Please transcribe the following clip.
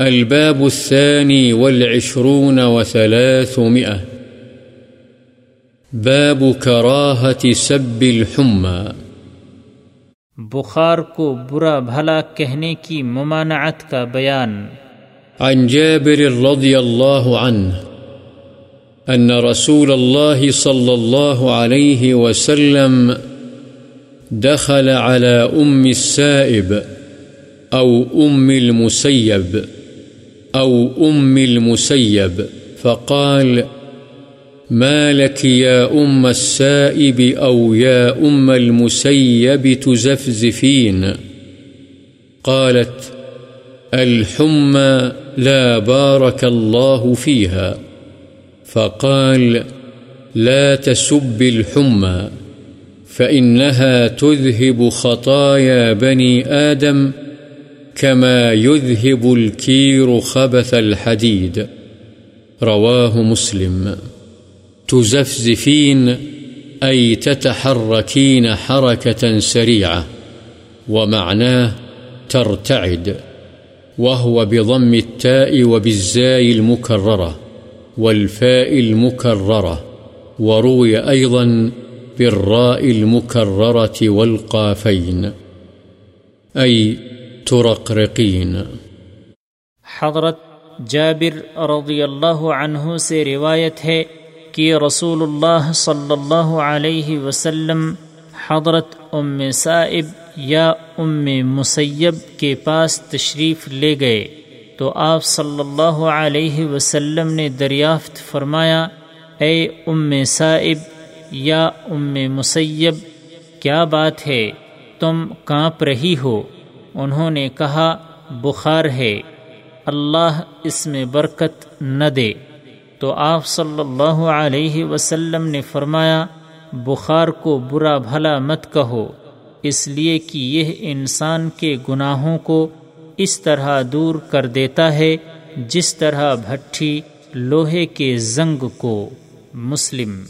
الباب الثاني والعشرون وثلاثمئة باب كراهة سب الحمى. بخار کو برا بھلا کہنے کی ممانعت کا بیان. عن جابر رضي الله عنه أن رسول الله صلى الله عليه وسلم دخل على أم السائب أو أم المسيب أو أم المسيب فقال، ما لك يا أم السائب أو يا أم المسيب تزفزفين؟ قالت، الحمى لا بارك الله فيها. فقال، لا تسب الحمى، فإنها تذهب خطايا بني آدم كما يذهب الكير خبث الحديد. رواه مسلم. تزفزفين أي تتحركين حركة سريعة، ومعناه ترتعد، وهو بضم التاء وبالزاي المكررة والفاء المكررة، وروي أيضا بالراء المكررة والقافين. أي ترقرقين حضرت جابر رضی اللہ عنہ سے روایت ہے کہ رسول اللہ صلی اللہ علیہ وسلم حضرت ام صائب یا ام مسیب کے پاس تشریف لے گئے۔ تو آپ صلی اللہ علیہ وسلم نے دریافت فرمایا، اے ام صائب یا ام مسیب، کیا بات ہے؟ تم کانپ رہی ہو۔ انہوں نے کہا، بخار ہے، اللہ اس میں برکت نہ دے۔ تو آپ صلی اللہ علیہ وسلم نے فرمایا، بخار کو برا بھلا مت کہو۔ اس لیے کہ یہ انسان کے گناہوں کو اس طرح دور کر دیتا ہے، جس طرح بھٹی لوہے کے زنگ کو۔ مسلم